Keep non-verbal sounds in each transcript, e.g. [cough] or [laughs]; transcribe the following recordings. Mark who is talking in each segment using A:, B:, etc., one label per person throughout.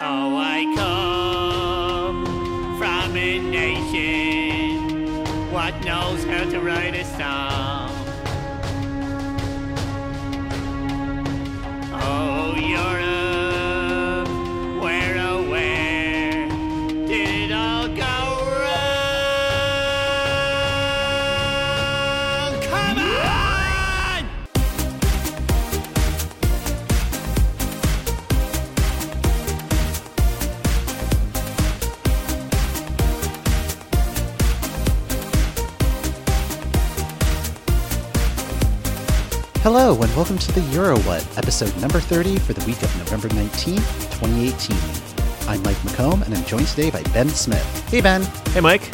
A: Oh, I come from a nation what knows how to write a song.
B: Hello, and welcome to the Euro What, episode number 30 for the week of November 19th, 2018. I'm Mike McComb, and I'm joined today by Ben Smith. Hey, Ben.
C: Hey, Mike.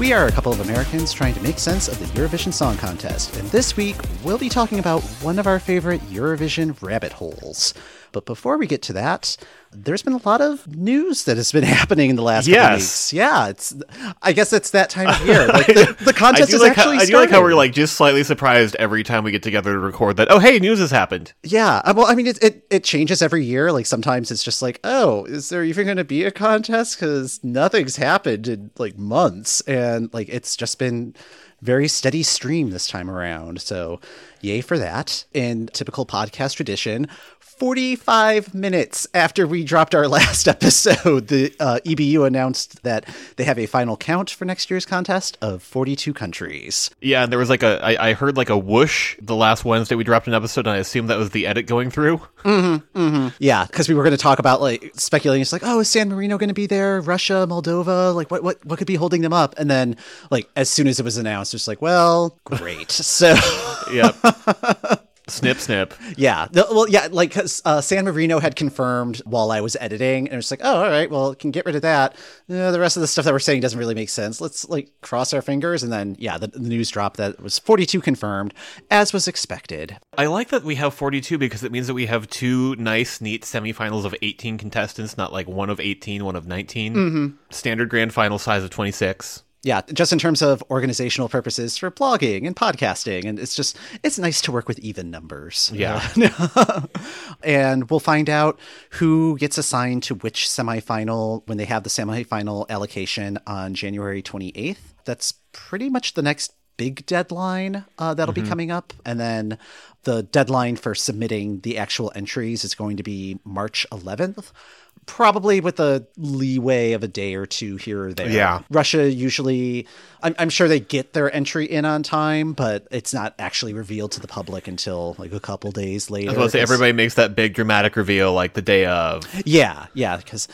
B: We are a couple of Americans trying to make sense of the Eurovision Song Contest, and this week we'll be talking about one of our favorite Eurovision rabbit holes. But before we get to that, there's been a lot of news that has been [laughs] happening in the last couple
C: Yes.
B: weeks. Yeah, it's. I guess it's that time of year. Like the, [laughs] the contest is
C: like how,
B: actually
C: I do like how we're like just slightly surprised every time we get together to record that. Oh, hey, news has happened.
B: Yeah, uh, well, I mean, it, it it changes every year. Like sometimes it's just like, oh, is there even going to be a contest? Because nothing's happened in like months, and like it's just been very steady stream this time around. So, yay for that! In typical podcast tradition. 45 minutes after we dropped our [laughs] last episode, the uh, EBU announced that they have a final count for next year's contest of 42 countries.
C: Yeah, and there was like a I, I heard like a whoosh the last Wednesday we dropped an episode, and I assumed that was the edit going through.
B: Yeah, because we were going to talk about like speculating. It's like, oh, is San Marino going to be there? Russia, Moldova, like what what what could be holding them up? And then like as soon as it was announced, it's like, well, great. [laughs] so
C: Yep. [laughs] snip, snip.
B: yeah, the- well, yeah, Like uh, San Marino had confirmed while I was editing, and it's like, oh, all right, well, can get rid of that. Uh, the rest of the stuff that we're saying doesn't really make sense. Let's like cross our fingers, and then yeah, the, the news dropped that it was 42 confirmed, as was expected.
C: I like that we have 42 because it means that we have two nice, neat semifinals of 18 contestants, not like one of 18, one of 19. Mm-hmm. Standard grand final size of 26.
B: Yeah, just in terms of organizational purposes for blogging and podcasting. And it's just, it's nice to work with even numbers.
C: Yeah. [laughs]
B: And we'll find out who gets assigned to which semifinal when they have the semifinal allocation on January 28th. That's pretty much the next big deadline uh, that'll be coming up. And then the deadline for submitting the actual entries is going to be March 11th. Probably with a leeway of a day or two here or there.
C: Yeah.
B: Russia usually, I'm, I'm sure they get their entry in on time, but it's not actually revealed to the public until like a couple days later.
C: I was about to say, everybody makes that big dramatic reveal like the day of.
B: Yeah, yeah, because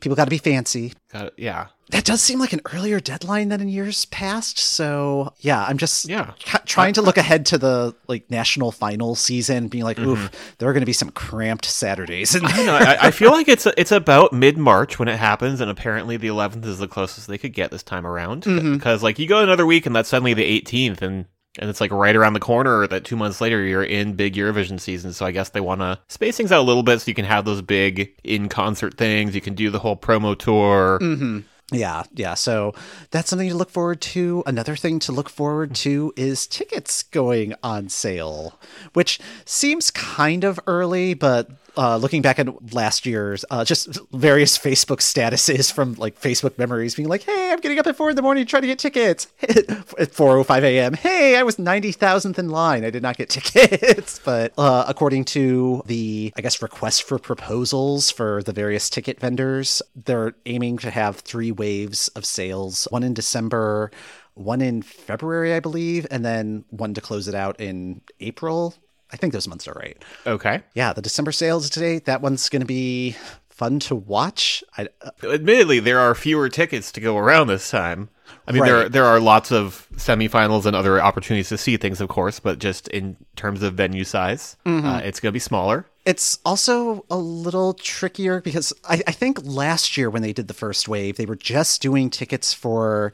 B: people got to be fancy.
C: Yeah.
B: That does seem like an earlier deadline than in years past. So yeah, I'm just
C: Yeah.
B: ca- trying to uh, look uh, ahead to the like national final season, being like, oof, mm-hmm. there are going to be some cramped Saturdays. And
C: know, I, I feel like it's it's about mid March when it happens, and apparently the 11th is the closest they could get this time around. Mm-hmm. Because like you go another week, and that's suddenly the 18th, and and it's like right around the corner. That two months later, you're in big Eurovision season. So I guess they want to space things out a little bit, so you can have those big in concert things. You can do the whole promo tour. Mm-hmm.
B: Yeah, yeah. So that's something to look forward to. Another thing to look forward to is tickets going on sale, which seems kind of early, but uh, looking back at last year's, uh, just various [laughs] Facebook statuses from like Facebook memories being like, hey, I'm getting up at four in the morning to try to get tickets [laughs] at 4.05 a.m. Hey, I was 90,000th in line. I did not get [laughs] tickets. but uh, according to the, I guess, request for proposals for the various ticket vendors, they're aiming to have three waves of sales, one in December, one in February, I believe, and then one to close it out in April. I think those months are right.
C: Okay.
B: Yeah, the December sales today, that one's going to be fun to watch. I, uh,
C: Admittedly, there are fewer tickets to go around this time. I mean, there are, there are lots of semifinals and other opportunities to see things, of course, but just in terms of venue size, uh, it's going to be smaller.
B: It's also a little trickier because I, I think last year when they did the first wave, they were just doing tickets for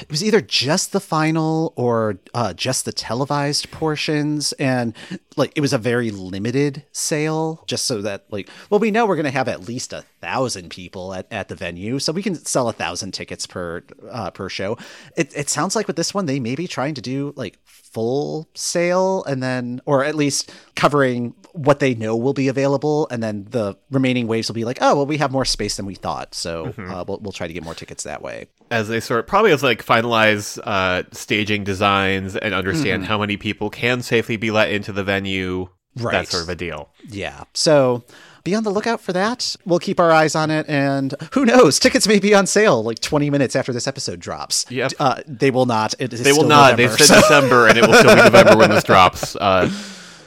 B: it was either just the final or uh, just the televised portions, and like it was a very limited sale just so that like well we know we're going to have at least a thousand people at, at the venue so we can sell a thousand tickets per uh, per show. It, it sounds like with this one they may be trying to do like full sale and then or at least covering what they know will be available and then the remaining waves will be like oh well we have more space than we thought so uh, we'll, we'll try to get more tickets that way
C: as they sort probably as like finalize uh, staging designs and understand how many people can safely be let into the venue. That
B: Right.
C: sort of a deal.
B: Yeah. So be on the lookout for that. We'll keep our eyes on it. And who knows? Tickets may be on sale like 20 minutes after this episode drops.
C: Yep.
B: Uh, they will not. It is
C: They will not.
B: November,
C: They've said
B: so-
C: December, and it will still be [laughs] November when this drops. Uh,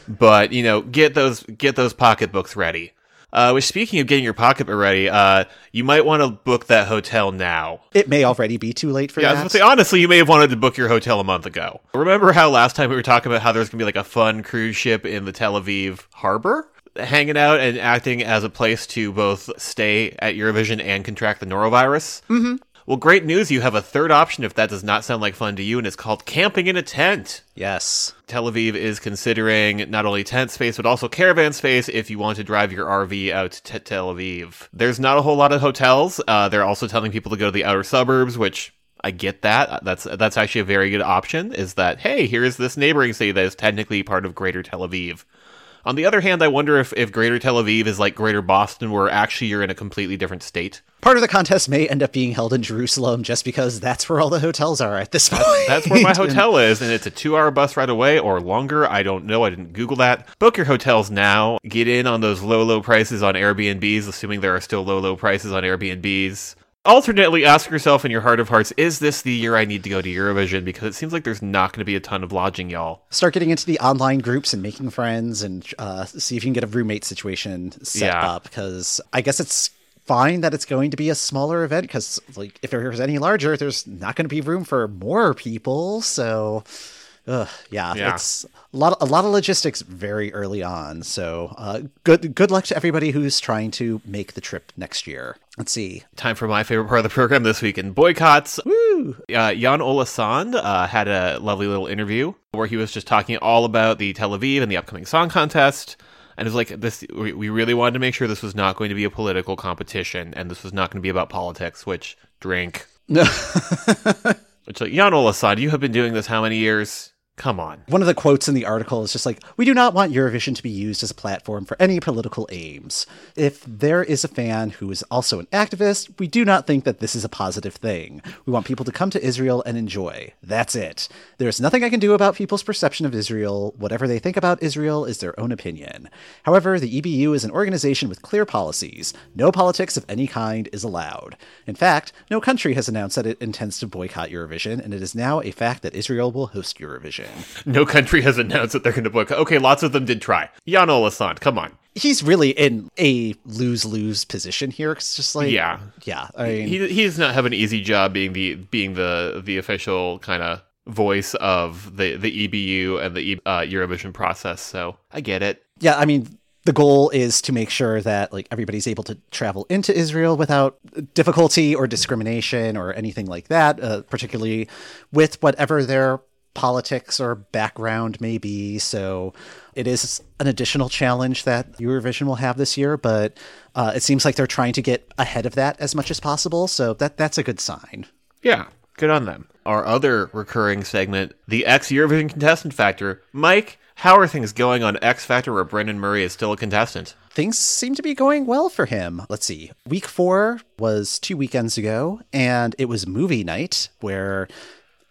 C: but you know, get those get those pocketbooks ready. Uh, which speaking of getting your pocketbook ready, uh, you might want to book that hotel now.
B: it may already be too late for
C: Yeah, I was
B: that.
C: say honestly, you may have wanted to book your hotel a month ago. Remember how last time we were talking about how there's gonna be like a fun cruise ship in the Tel Aviv harbor? Hanging out and acting as a place to both stay at Eurovision and contract the norovirus. Mm-hmm. Well, great news! You have a third option if that does not sound like fun to you, and it's called camping in a tent.
B: yes.
C: Tel Aviv is considering not only tent space but also caravan space if you want to drive your RV out to Tel Aviv. There's not a whole lot of hotels. Uh, they're also telling people to go to the outer suburbs, which I get that. That's that's actually a very good option. Is that hey, here's this neighboring city that is technically part of Greater Tel Aviv. On the other hand, I wonder if, if Greater Tel Aviv is like Greater Boston, where actually you're in a completely different state.
B: Part of the contest may end up being held in Jerusalem just because that's where all the hotels are at this point.
C: That's where my [laughs] hotel is, and it's a two hour bus ride away or longer. I don't know. I didn't Google that. Book your hotels now. Get in on those low, low prices on Airbnbs, assuming there are still low, low prices on Airbnbs. Alternately, ask yourself in your heart of hearts, is this the year I need to go to Eurovision? Because it seems like there's not going to be a ton of lodging, y'all.
B: Start getting into the online groups and making friends and uh, see if you can get a roommate situation set
C: Yeah.
B: up because I guess it's fine that it's going to be a smaller event because like if it was any larger there's not going to be room for more people so Ugh, yeah,
C: Yeah.
B: it's a lot. A lot of logistics very early on. So, uh, good. Good luck to everybody who's trying to make the trip next year. Let's see.
C: Time for my favorite part of the program this week in boycotts.
B: Woo!
C: uh, Jan Ola Sand uh, had a lovely little interview where he was just talking all about the Tel Aviv and the upcoming song contest. And it was like this. We we really wanted to make sure this was not going to be a political competition, and this was not going to be about politics. Which drink? [laughs] No. Which like Jan Ola Sand, you have been doing this how many years? Come on.
B: One of the quotes in the article is just like, "We do not want Eurovision to be used as a platform for any political aims. If there is a fan who is also an activist, we do not think that this is a positive thing. We want people to come to Israel and enjoy. That's it. There's nothing I can do about people's perception of Israel. Whatever they think about Israel is their own opinion. However, the EBU is an organization with clear policies. No politics of any kind is allowed. In fact, no country has announced that it intends to boycott Eurovision, and it is now a fact that Israel will host Eurovision." [laughs]
C: No country has announced that they're going to boycott. Okay, lots of them did try. Jan Ola Sand, come on.
B: he's really in a lose lose position here. It's just like
C: Yeah.
B: yeah. I mean,
C: He he does not have an easy job being the being the the official kind of voice of the the EBU and the uh, Eurovision process. So I get it.
B: yeah. I mean, the goal is to make sure that like everybody's able to travel into Israel without difficulty or discrimination or anything like that. Uh, particularly with whatever their politics or background may be. So it is an additional challenge that Eurovision will have this year, but uh, it seems like they're trying to get ahead of that as much as possible. So that that's a good sign.
C: Yeah, good on them. Our other recurring segment, the X Eurovision contestant factor. Mike, how are things going on X Factor where Brendan Murray is still a contestant?
B: things seem to be going well for him. Let's see. Week four was two weekends ago, and it was movie night where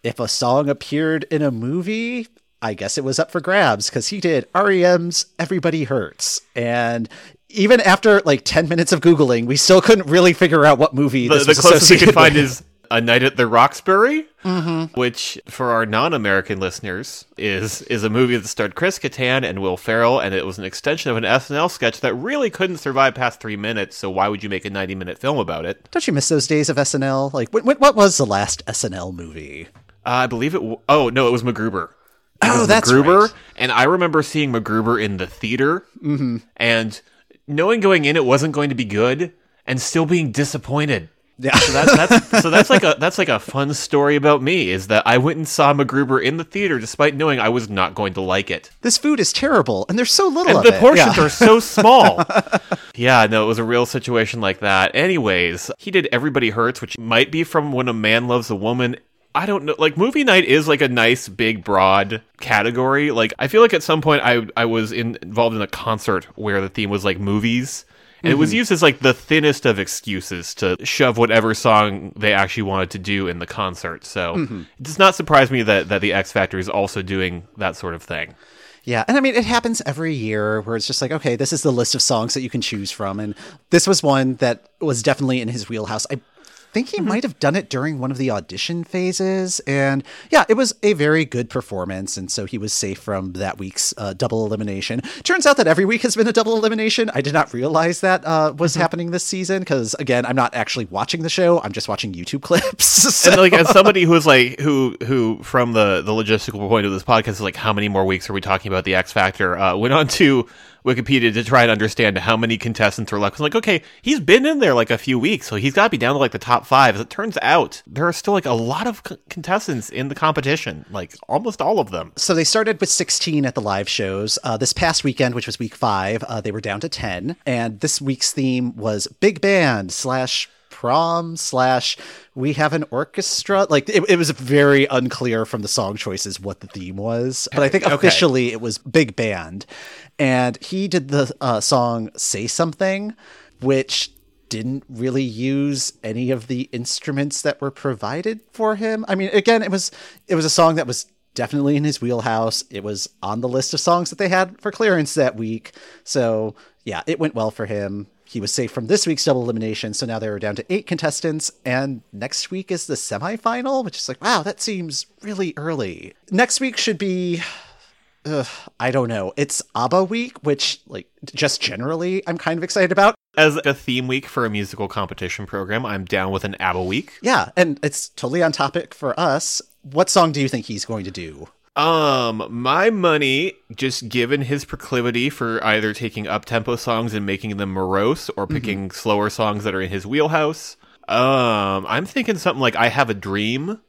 B: if a song appeared in a movie, I guess it was up for grabs because he did REM's Everybody Hurts. And even after like 10 minutes of Googling, we still couldn't really figure out what movie
C: The,
B: this
C: the
B: was
C: closest we could find
B: with.
C: is A Night at the Roxbury, mm-hmm. which for our non-American listeners is is a movie that starred Chris Kattan and Will Ferrell, and it was an extension of an SNL sketch that really couldn't survive past three minutes. So why would you make a ninety-minute film about it?
B: Don't you miss those days of SNL? Like, what was the last SNL movie?
C: Uh, I believe it. W- oh no, it was MacGruber. It
B: Oh,
C: was
B: that's
C: MacGruber,
B: right.
C: and I remember seeing MacGruber in the theater, and knowing going in it wasn't going to be good, and still being disappointed.
B: Yeah.
C: So that's, that's [laughs] so that's like a that's like a fun story about me is that I went and saw MacGruber in the theater despite knowing I was not going to like it.
B: this food is terrible, and there's so little
C: And the
B: it.
C: portions
B: Yeah.
C: are so [laughs] small. yeah, no, it was a real situation like that. Anyways, he did Everybody Hurts, which might be from When a Man Loves a Woman. I don't know. Like movie night is like a nice big broad category. Like I feel like at some point I I was in, involved in a concert where the theme was like movies. And it was
B: Mm-hmm.
C: used as like the thinnest of excuses to shove whatever song they actually wanted to do in the concert. So
B: Mm-hmm.
C: it does not surprise me that, that the X Factor is also doing that sort of thing.
B: Yeah, and I mean it happens every year where it's just like, okay, this is the list of songs that you can choose from, and this was one that was definitely in his wheelhouse. I think he might have done it during one of the audition phases, and yeah, it was a very good performance, and so he was safe from that week's uh, double elimination. Turns out that every week has been a double elimination. I did not realize that uh, was happening this season because again, I'm not actually watching the show; I'm just watching YouTube [laughs] clips. So-
C: and like as somebody who's like who who from the the logistical point of this podcast is like how many more weeks are we talking about the X Factor? Uh, went on to Wikipedia to try and understand how many contestants are left. I was like, okay, he's been in there like a few weeks, so he's got to be down to like the top five. As it turns out, there are still like a lot of c- contestants in the competition, like almost all of them.
B: So they started with 16 at the live shows. Uh, this past weekend, which was week five, uh, they were down to 10. And this week's theme was big band slash prom slash we have an orchestra. Like it, it was very unclear from the song choices what the theme was. But I think officially it was big band. And he did the uh, song Say Something, which didn't really use any of the instruments that were provided for him. I mean, again, it was it was a song that was definitely in his wheelhouse. It was on the list of songs that they had for clearance that week. So, yeah, it went well for him. He was safe from this week's double elimination, so now they're down to eight contestants, and next week is the semifinal, which is like, wow, that seems really early. Next week should be Ugh, I don't know. It's ABBA week, which, like, just generally, I'm kind of excited about.
C: As a theme week for a musical competition program, I'm down with an ABBA week.
B: Yeah, and it's totally on topic for us. What song do you think he's going to do?
C: Um, my money, just given his proclivity for either taking up tempo songs and making them morose, or picking slower songs that are in his wheelhouse. Um, I'm thinking something like "I Have a Dream,"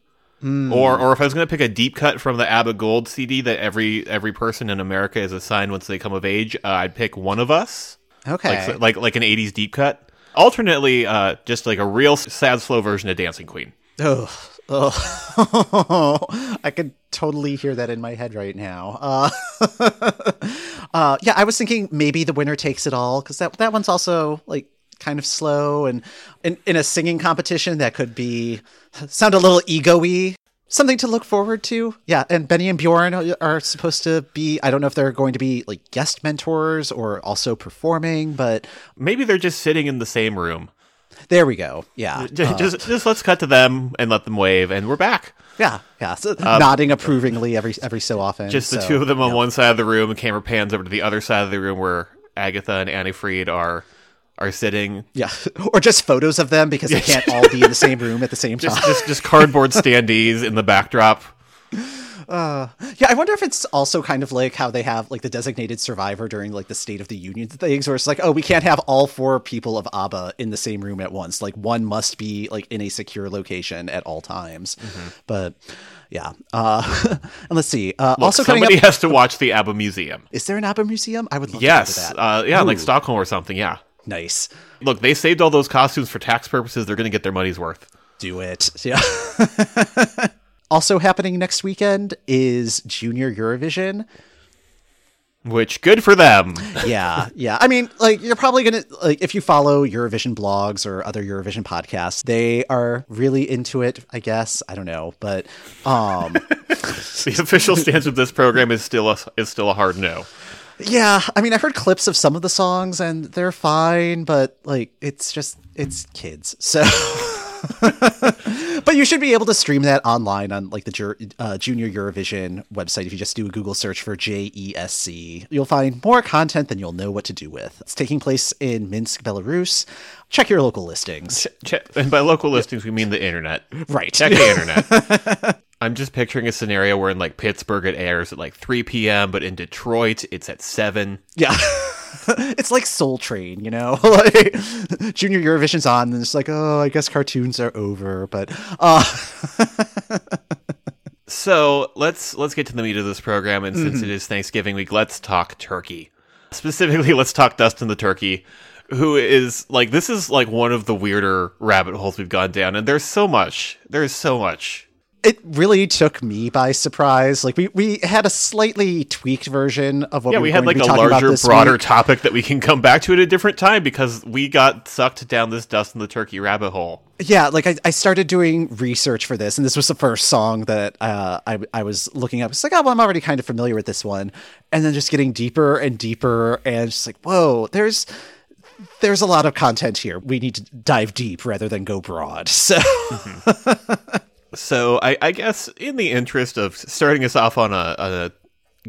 C: or or if I was gonna pick a deep cut from the ABBA Gold CD that every every person in America is assigned once they come of age, uh, I'd pick "One of Us,"
B: Okay.
C: like like like an '80s deep cut. Alternately, uh, just like a real sad slow version of "Dancing Queen."
B: Oh, oh. [laughs] I could totally hear that in my head right now. Uh, [laughs] uh, yeah, I was thinking maybe the winner takes it all because that that one's also like kind of slow and in, in a singing competition that could be sound a little ego-y. Something to look forward to. Yeah, and Benny and Bjorn are- are supposed to be I don't know if they're going to be like guest mentors or also performing, but
C: Maybe they're just sitting in the same room.
B: There we go. Yeah.
C: Just, just, just let's cut to them and let them wave, and we're back.
B: Yeah, yeah. So nodding approvingly every every so often.
C: Um, Just the
B: so,
C: two of them on
B: yeah.
C: one side of the room, and camera pans over to the other side of the room where Agnetha and Anni-Frid are are sitting.
B: Yeah, [laughs] or just photos of them because they [laughs] can't all be in the same room at the same time.
C: Just, just, just cardboard [laughs] standees in the backdrop.
B: Yeah, I wonder if it's also kind of like how they have like the designated survivor during like the State of the Union things, where it's like, oh, we can't have all four people of ABBA in the same room at once. Like one must be like in a secure location at all times.
C: Mm-hmm.
B: But yeah, uh, and [laughs] let's see. Uh,
C: Look,
B: also
C: somebody
B: up,
C: has to watch the ABBA Museum.
B: is there an ABBA museum? I would love
C: Yes,
B: to go to that.
C: uh, yeah, like Stockholm or something. Yeah.
B: nice.
C: Look, they saved all those costumes for tax purposes. They're going to get their money's worth.
B: Do it. [laughs] Yeah. [laughs] also happening next weekend is Junior Eurovision.
C: Which good for them. [laughs]
B: yeah, yeah. I mean, like you're probably gonna like if you follow Eurovision blogs or other Eurovision podcasts, they are really into it. I guess I don't know, but um, [laughs]
C: the official stance of this program is still a, is still a hard no.
B: yeah. I mean, I heard clips of some of the songs and they're fine, but like it's just it's kids, so. [laughs] [laughs] but you should be able to stream that online on like the Jur- uh, Junior Eurovision website if you just do a Google search for JESC. You'll find more content than you'll know what to do with. It's taking place in Minsk, Belarus. Check your local listings.
C: Che- and by local listings, we mean the internet.
B: Right.
C: Check the internet. [laughs] I'm just picturing a scenario where in like Pittsburgh it airs at like 3 p.m., but in Detroit it's at 7.
B: Yeah. [laughs] it's like Soul Train, you know. [laughs] like Junior Eurovision's on, and it's like, oh, I guess cartoons are over. But uh, [laughs]
C: So let's let's get to the meat of this program, and since it is Thanksgiving week, let's talk turkey. Specifically, let's talk Dustin the turkey, who is like this is like one of the weirder rabbit holes we've gone down, and there's so much. There's so much.
B: It really took me by surprise. Like we we had a slightly tweaked version of what
C: Yeah,
B: we,
C: we had like a larger, broader
B: week.
C: topic that we can come back to at a different time because we got sucked down this Dustin the turkey rabbit hole.
B: Yeah, like I, I started doing research for this, and this was the first song that uh, I I was looking up. It's like, oh, well, I'm already kind of familiar with this one, and then just getting deeper and deeper, and just like, whoa, there's there's a lot of content here. We need to dive deep rather than go broad. [laughs] So. [laughs]
C: So I, I guess in the interest of starting us off on a, a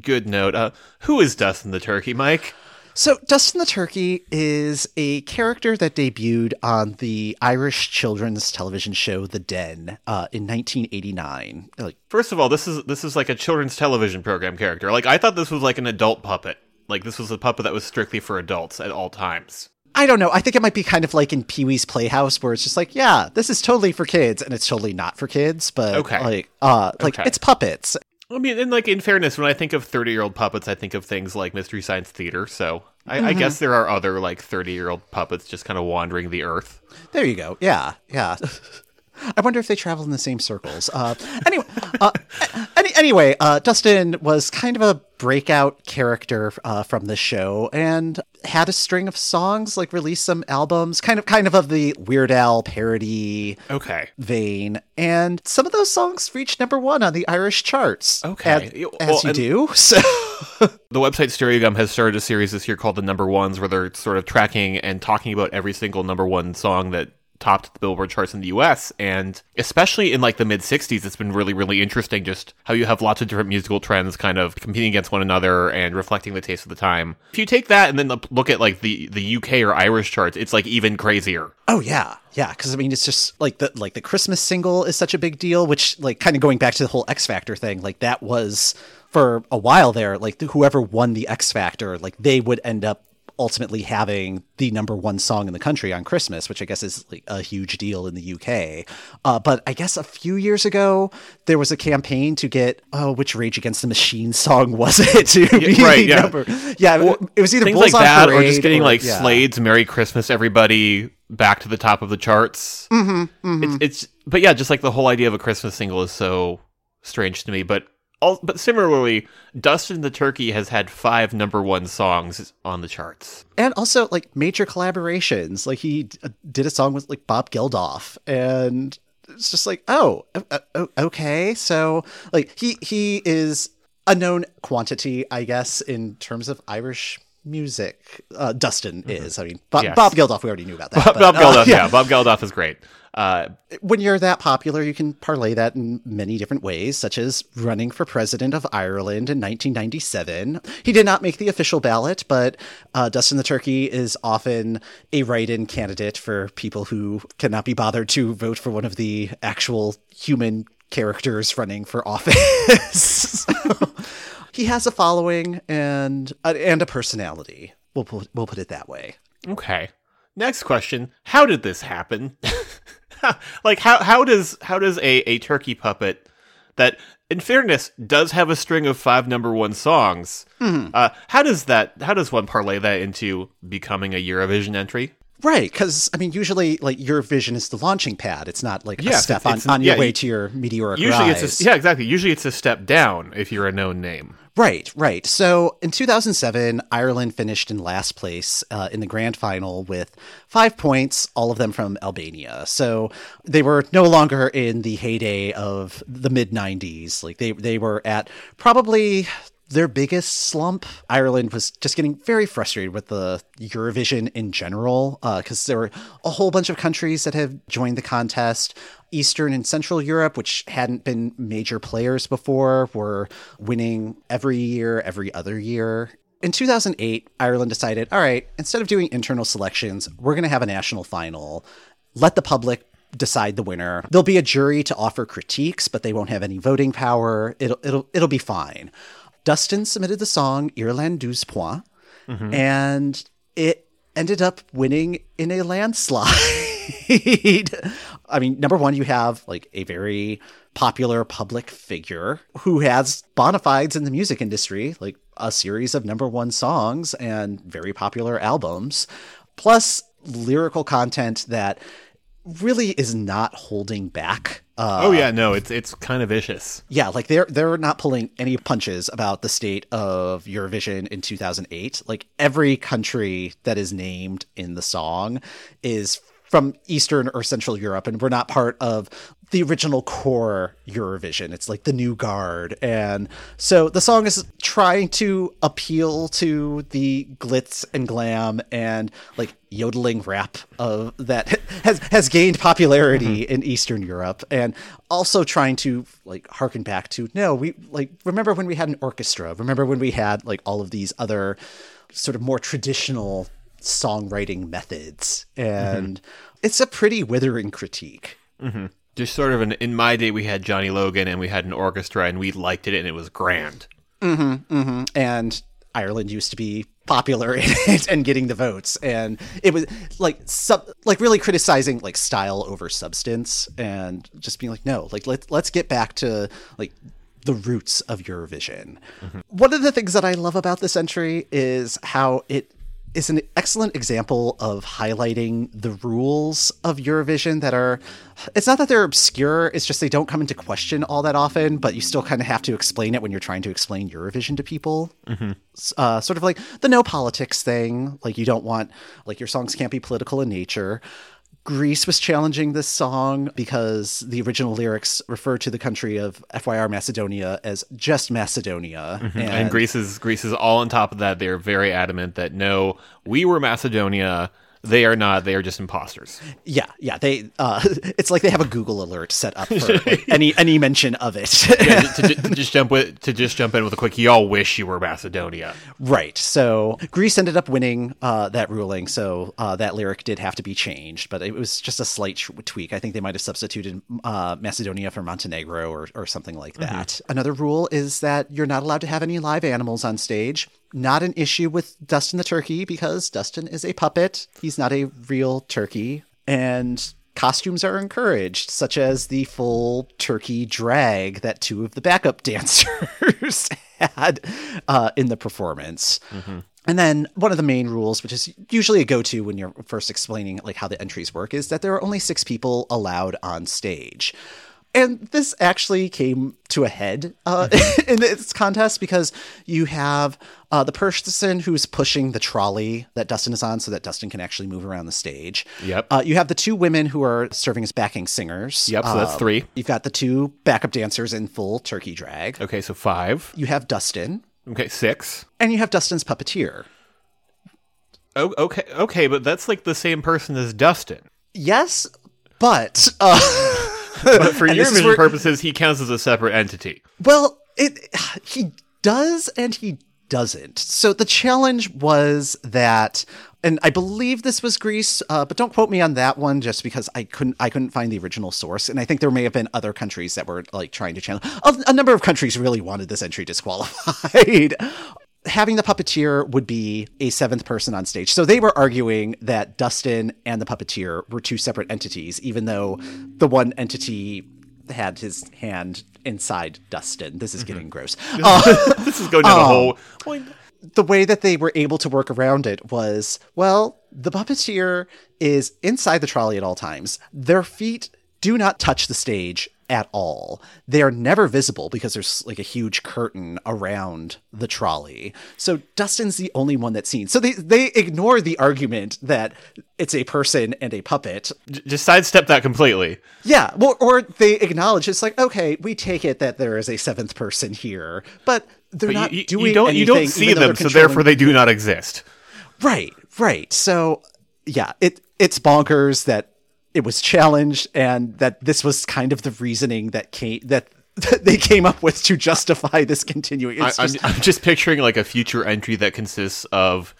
C: good note, uh, who is Dustin the turkey, Mike?
B: So, Dustin the Turkey is a character that debuted on the Irish children's television show The Den uh, in 1989. Like,
C: First of all, this is this is like a children's television program character. Like I thought this was like an adult puppet. Like this was a puppet that was strictly for adults at all times.
B: I don't know. I think it might be kind of like in Pee Wee's Playhouse, where it's just like, yeah, this is totally for kids, and it's totally not for kids. But
C: Okay.
B: like, uh, like
C: Okay.
B: it's puppets.
C: I mean, and like in fairness, when I think of thirty-year-old puppets, I think of things like Mystery Science Theater. So I, I guess there are other like thirty-year-old puppets just kind of wandering the earth.
B: There you go. Yeah, yeah. [laughs] I wonder if they travel in the same circles. Uh, anyway, uh, any, anyway, uh, Dustin was kind of a breakout character uh, from the show and had a string of songs, like released some albums, kind of kind of of the Weird Al parody
C: Okay.
B: vein. And some of those songs reached number one on the Irish charts.
C: Okay.
B: as,
C: Well,
B: as you do. [laughs] So
C: The website Stereogum has started a series this year called the Number Ones, where they're sort of tracking and talking about every single number one song that topped the Billboard charts in the US. And especially in like the mid 60s, it's been really, really interesting just how you have lots of different musical trends kind of competing against one another and reflecting the taste of the time. If you take that and then look at like the, the UK or Irish charts, it's like even crazier.
B: Oh yeah, yeah. Because I mean, it's just like the like the Christmas single is such a big deal. Which like kind of going back to the whole X Factor thing, like that was for a while there. Like whoever won the X Factor, like they would end up ultimately having the number one song in the country on Christmas, which I guess is like a huge deal in the UK. Uh, but I guess a few years ago there was a campaign to get oh, which Rage Against the Machine song was it to be
C: right,
B: the
C: yeah.
B: number? Yeah, it was either
C: Things
B: Bulls
C: like
B: on
C: that, or just getting like
B: yeah.
C: Slade's "Merry Christmas, Everybody" back to the top of the charts. Mm-hmm, It's, it's, but yeah, just like the whole idea of a Christmas single is so strange to me. But all, but similarly, Dustin the Turkey has had five number one songs on the charts.
B: and also like major collaborations. Like he d- did a song with like Bob Geldof, and it's just like, oh, okay. So like he he is a known quantity, I guess, in terms of Irish music. Uh, Dustin is. I mean, Bob,
C: Yes.
B: Bob Geldof. We already knew about that.
C: Bob,
B: but,
C: Bob
B: uh,
C: Geldof, [laughs] yeah. Bob Geldof is great. Uh,
B: when you're that popular, you can parlay that in many different ways, such as running for president of Ireland in 1997. He did not make the official ballot, but uh, Dustin the Turkey is often a write in candidate for people who cannot be bothered to vote for one of the actual human characters running for [laughs] office. [laughs] he has a following and uh, and a personality. We'll put, we'll put it that way.
C: okay. Next question: How did this happen? [laughs] [laughs] like how how does how does a a turkey puppet that in fairness does have a string of five number one songs uh, how does that how does one parlay that into becoming a eurovision entry
B: Right, because I mean, usually, like Eurovision is the launching pad. It's not like a step on, on your
C: yeah,
B: way to your meteoric
C: usually
B: rise.
C: it's a, yeah exactly usually it's a step down if you're a known name
B: Right, right. So in 2007, Ireland finished in last place uh, in the grand final with five points, all of them from Albania. So they were no longer in the heyday of the mid 90s. Like they they were at probably their biggest slump. Ireland was just getting very frustrated with the Eurovision in general because there were a whole bunch of countries that have joined the contest. Eastern and Central Europe, which hadn't been major players before, were winning every year, every other year. In 2008, Ireland decided, all right, instead of doing internal selections, we're going to have a national final. Let the public decide the winner. There'll be a jury to offer critiques, but they won't have any voting power. It'll it'll it'll be fine. Dustin submitted the song Ireland douze points, mm-hmm. and it ended up winning in a landslide. [laughs] I mean, number one, you have like a very popular public figure who has bona fides in the music industry, like a series of number one songs and very popular albums, plus lyrical content that really is not holding back. Uh,
C: Oh yeah, no, it's it's kind of vicious.
B: yeah, like they're they're not pulling any punches about the state of Eurovision in 2008. Like every country that is named in the song is from Eastern or Central Europe, and we're not part of the original core Eurovision. It's like the new guard, and so the song is trying to appeal to the glitz and glam and like yodeling rap of that [laughs] has has gained popularity mm-hmm. in Eastern Europe, and also trying to like harken back to no, we like remember when we had an orchestra, remember when we had like all of these other sort of more traditional songwriting methods, mm-hmm. and it's a pretty withering critique. Mm-hmm.
C: Just sort of an in my day we had Johnny Logan and we had an orchestra and we liked it and it was grand.
B: Mm-hmm, and Ireland used to be popular [laughs] in it and getting the votes and it was like sub like really criticizing like style over substance and just being like no like let, let's get back to like the roots of Eurovision. One of the things that I love about this entry is how it is an excellent example of highlighting the rules of Eurovision that are it's not that they're obscure, it's just they don't come into question all that often, but you still kind of have to explain it when you're trying to explain Eurovision to people. S- Uh, sort of like the no politics thing, like you don't want like your songs can't be political in nature. Greece was challenging this song because the original lyrics refer to the country of FYR Macedonia as just Macedonia. Mm-hmm.
C: And, Greece is Greece is all on top of that. They're very adamant that no, we were Macedonia. They are not. They are just imposters.
B: Yeah, yeah. They uh [laughs] it's like they have a Google alert set up for [laughs] like, any any mention of it.
C: Yeah, to, to, to just jump with to just jump in with a quick. Y'all wish you were Macedonia.
B: right. So Greece ended up winning uh that ruling, so uh that lyric did have to be changed, but it was just a slight tweak. I think they might have substituted uh Macedonia for Montenegro or or something like that. Another rule is that you're not allowed to have any live animals on stage. Not an issue with Dustin the turkey because Dustin is a puppet. He's not a real turkey. And costumes are encouraged, such as the full turkey drag that two of the backup [laughs] dancers had uh, in the performance. And then one of the main rules, which is usually a go-to when you're first explaining like how the entries work, is that there are only six people allowed on stage. And this actually came to a head uh, [laughs] in this contest because you have uh, the person who's pushing the trolley that Dustin is on so that Dustin can actually move around the stage.
C: Yep.
B: Uh, you have the two women who are serving as backing singers.
C: Yep, so that's
B: Um,
C: three.
B: You've got the two backup dancers in full turkey drag.
C: Okay, so five.
B: You have Dustin,
C: Okay, six.
B: and you have Dustin's puppeteer.
C: Oh, okay, okay, but that's like the same person as Dustin.
B: Yes, but uh, [laughs]
C: But for your
B: where-
C: purposes, he counts as a separate entity.
B: Well, it he does and he doesn't. So the challenge was that, and I believe this was Greece, uh, but don't quote me on that one, just because I couldn't I couldn't find the original source, and I think there may have been other countries that were like trying to challenge. A, a number of countries really wanted this entry disqualified. Having the puppeteer would be a seventh person on stage. So they were arguing that Dustin and the puppeteer were two separate entities, even though the one entity had his hand inside Dustin. This is getting gross. [laughs] Uh, [laughs]
C: This is going down a hole. Well,
B: the way that they were able to work around it was well, the puppeteer is inside the trolley at all times. Their feet do not touch the stage at all. They are never visible because there's like a huge curtain around the trolley. So Dustin's the only one that's seen. So they they ignore the argument that it's a person and a puppet.
C: just sidestep that completely.
B: Yeah, well, or they acknowledge it's like okay, we take it that there is a seventh person here, but they're
C: But
B: not
C: you,
B: doing
C: you don't you don't see them, so therefore they do not exist.
B: Right, right. So yeah, it it's bonkers that it was challenged and that this was kind of the reasoning that came that [laughs] they came up with to justify this continuing.
C: I, I'm,
B: just,
C: I'm just picturing like a future entry that consists of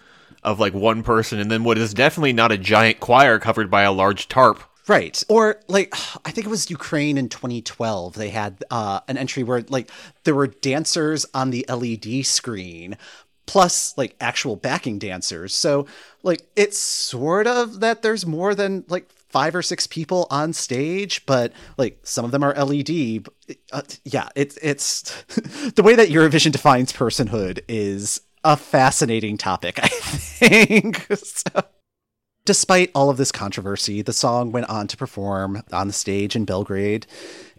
C: of like one person and then what is definitely not a giant choir covered by a large tarp.
B: right. Or like I think it was Ukraine in 2012. They had uh, an entry where like there were dancers on the LED screen, plus like actual backing dancers. So like it's sort of that there's more than like five or six people on stage, but like some of them are LED. But, uh, yeah, it's it's [laughs] the way that Eurovision defines personhood is a fascinating topic. [laughs] I think. [laughs] so, despite all of this controversy, the song went on to perform on the stage in Belgrade,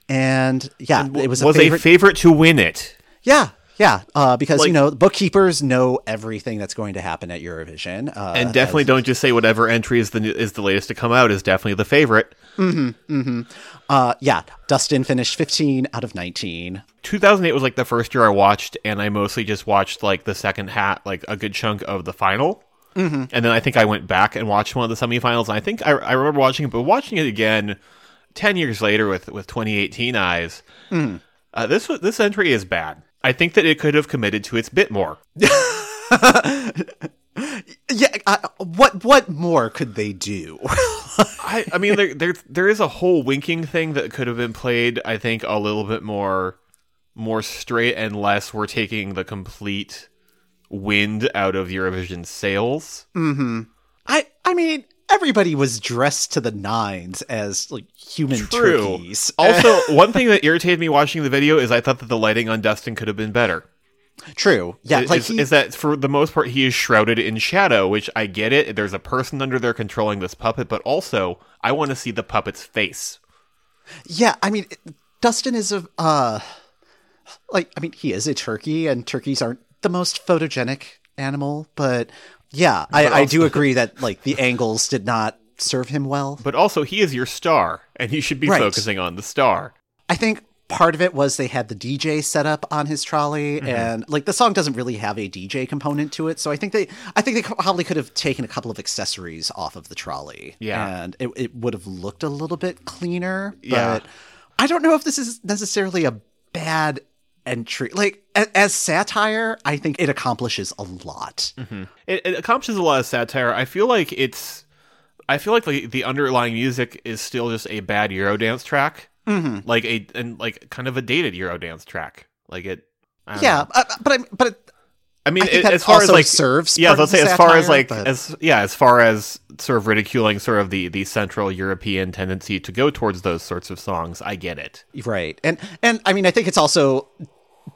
B: and yeah,
C: And
B: it was,
C: was
B: a favorite.
C: a favorite to win it.
B: yeah. Yeah, uh, because
C: Like-
B: you know bookkeepers know everything that's going to happen at Eurovision, uh,
C: And definitely
B: as-
C: don't just say whatever entry is the new- is the latest to come out is definitely the favorite.
B: Uh, yeah, Dustin finished 15 out of 19.
C: 2008 was like the first year I watched, and I mostly just watched like the second hat, like a good chunk of the final. Mm-hmm. And then I think I went back and watched one of the semifinals. And I think I, I remember watching it, but watching it again 10 years later with, with 2018 eyes, uh, this was, this entry is bad. I think that it could have committed to its bit more. [laughs]
B: Yeah, I, what what more could they do? [laughs]
C: I, I mean, there, there there is a whole winking thing that could have been played. I think a little bit more more straight and less. We're taking the complete wind out of Eurovision sails. Mm-hmm.
B: I I mean, everybody was dressed to the nines as like human
C: True.
B: turkeys. [laughs]
C: Also, one thing that irritated me watching the video is I thought that the lighting on Dustin could have been better.
B: True. Yeah,
C: is,
B: like he,
C: is that for the most part he is shrouded in shadow, which I get it. There's a person under there controlling this puppet, but also I want to see the puppet's face.
B: yeah, I mean, Dustin is a uh, like I mean, he is a turkey, and turkeys aren't the most photogenic animal, but yeah, I, I do agree that like the angles did not serve him well.
C: But also he is your star, and you should be
B: Right.
C: focusing on the star.
B: I think part of it was they had the DJ set up on his trolley,
C: Mm-hmm.
B: and like the song doesn't really have a DJ component to it. So I think they, I think they probably could have taken a couple of accessories off of the trolley,
C: Yeah.
B: and it, it would have looked a little bit cleaner.
C: Yeah.
B: But I don't know if this is necessarily a bad entry. Like a- as satire, I think it accomplishes a lot.
C: It, it accomplishes a lot of satire. I feel like it's, I feel like the, the underlying music is still just a bad Eurodance track, mm-hmm. like a and like kind of a dated Eurodance track. Like it,
B: Yeah, uh, but I, but it,
C: I mean,
B: I
C: it- as far as like
B: serves
C: yeah, let's say
B: the
C: as far as like
B: but-
C: as yeah, as far as sort of ridiculing sort of the the Central European tendency to go towards those sorts of songs. I get it.
B: Right. And and I mean I think it's also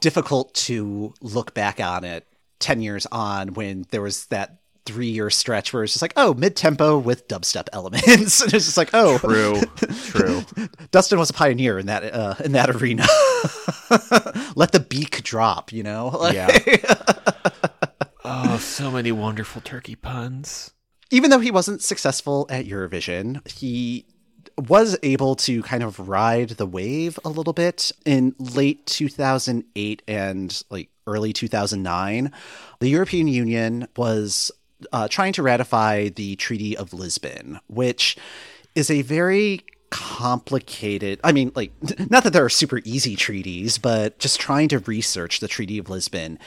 B: difficult to look back on it 10 years on when there was that 3 year stretch where it's just like oh mid tempo with dubstep [laughs] elements and it's just like oh
C: True, true. [laughs]
B: Dustin was a pioneer in that uh, in that arena. [laughs] Let the beak drop, you know.
C: Yeah. oh, so many wonderful turkey puns.
B: even though he wasn't successful at Eurovision, he was able to kind of ride the wave a little bit in late 2008 and like early 2009. The European Union was uh, trying to ratify the Treaty of Lisbon, which is a very complicated i mean like [laughs] not that there are super easy treaties but just trying to research the treaty of lisbon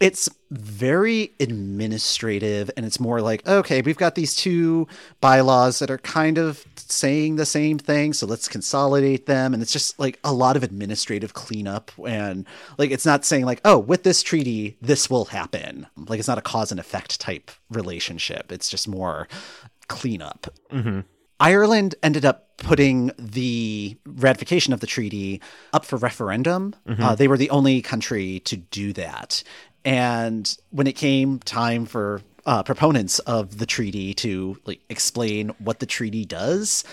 B: it's very administrative and it's more like okay we've got these two bylaws that are kind of saying the same thing so let's consolidate them. And it's just like a lot of administrative cleanup and like it's not saying like oh with this treaty this will happen. Like it's not a cause and effect type relationship. It's just more cleanup. Ireland ended up putting the ratification of the treaty up for referendum. Uh, they were the only country to do that. And when it came time for uh, proponents of the treaty to like explain what the treaty does,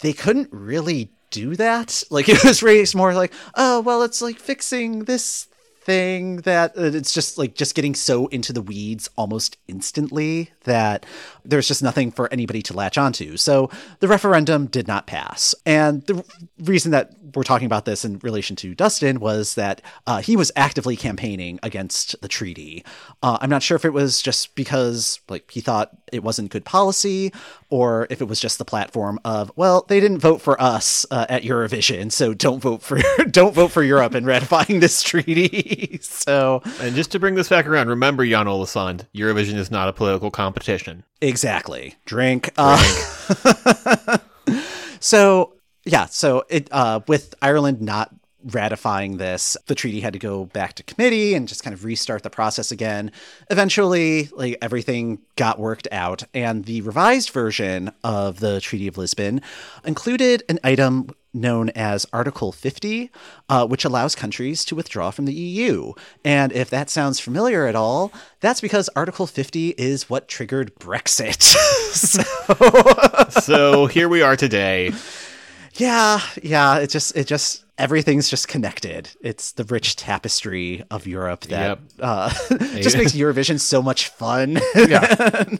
B: they couldn't really do that. Like [laughs] it was raised more like, oh well, it's like fixing this thing that uh, it's just like just getting so into the weeds almost instantly that there's just nothing for anybody to latch onto. So the referendum did not pass. And the reason that we're talking about this in relation to Dustin was that uh, he was actively campaigning against the treaty. Uh, I'm not sure if it was just because like he thought it wasn't good policy or if it was just the platform of well they didn't vote for us uh, at Eurovision so don't vote for [laughs] don't vote for Europe in ratifying this treaty [laughs] so
C: And just to bring this back around, remember Jan Ola Sand, Eurovision is not a political competition.
B: exactly drink, Uh, [laughs] so yeah so it uh, with Ireland not ratifying this. The treaty had to go back to committee and just kind of restart the process again. Eventually, like everything got worked out, and the revised version of the Treaty of Lisbon included an item known as Article 50, uh, which allows countries to withdraw from the EU. And if that sounds familiar at all, that's because Article 50 is what triggered Brexit. [laughs] so,
C: So here we are today.
B: yeah, yeah, it just, it just, everything's just connected. It's the rich tapestry of Europe that
C: Yep.
B: uh, [laughs] just makes Eurovision so much fun.
C: Yeah. [laughs]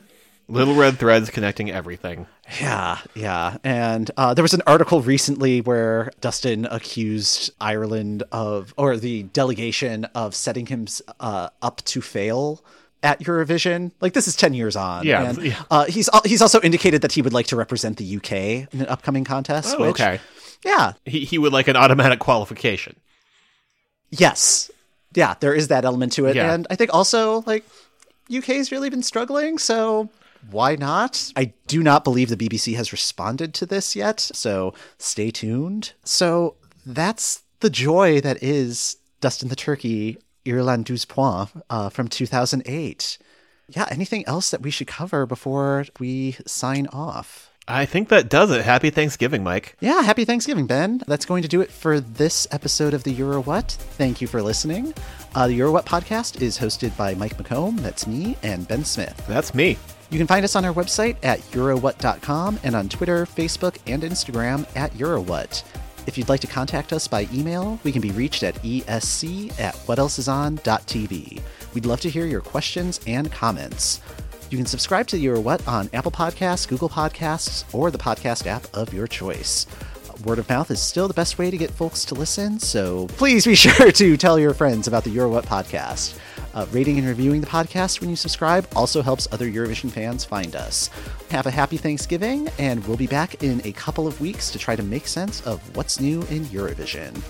C: Little red threads connecting everything.
B: Yeah, yeah. And uh, there was an article recently where Dustin accused Ireland of, or the delegation of setting him uh, up to fail at Eurovision. Like this is ten years on.
C: Yeah,
B: And,
C: yeah.
B: Uh, he's he's also indicated that he would like to represent the UK in an upcoming contest.
C: Oh,
B: which,
C: okay.
B: Yeah.
C: He he would like an automatic qualification.
B: Yes. Yeah. There is that element to it,
C: Yeah.
B: and I think also like UK's really been struggling, so why not? I do not believe the BBC has responded to this yet, so stay tuned. So that's the joy that is Dustin the Turkey, Ireland 12 Points uh, from 2008. Yeah, anything else that we should cover before we sign off?
C: I think that does it. Happy Thanksgiving, Mike.
B: Yeah, happy Thanksgiving, Ben. That's going to do it for this episode of the Euro What. Thank you for listening. Uh, the Euro What podcast is hosted by Mike McComb, that's me, and Ben Smith.
C: That's me.
B: You can find us on our website at eurowhat.com and on Twitter, Facebook, and Instagram at Eurowhat. If you'd like to contact us by email, we can be reached at esc at whatelseison.tv. We'd love to hear your questions and comments. You can subscribe to Euro What on Apple Podcasts, Google Podcasts, or the podcast app of your choice. Word of mouth is still the best way to get folks to listen, so please be [laughs] sure to tell your friends about the Euro What podcast. Uh, rating and reviewing the podcast when you subscribe also helps other Eurovision fans find us. Have a happy Thanksgiving, and we'll be back in a couple of weeks to try to make sense of what's new in Eurovision.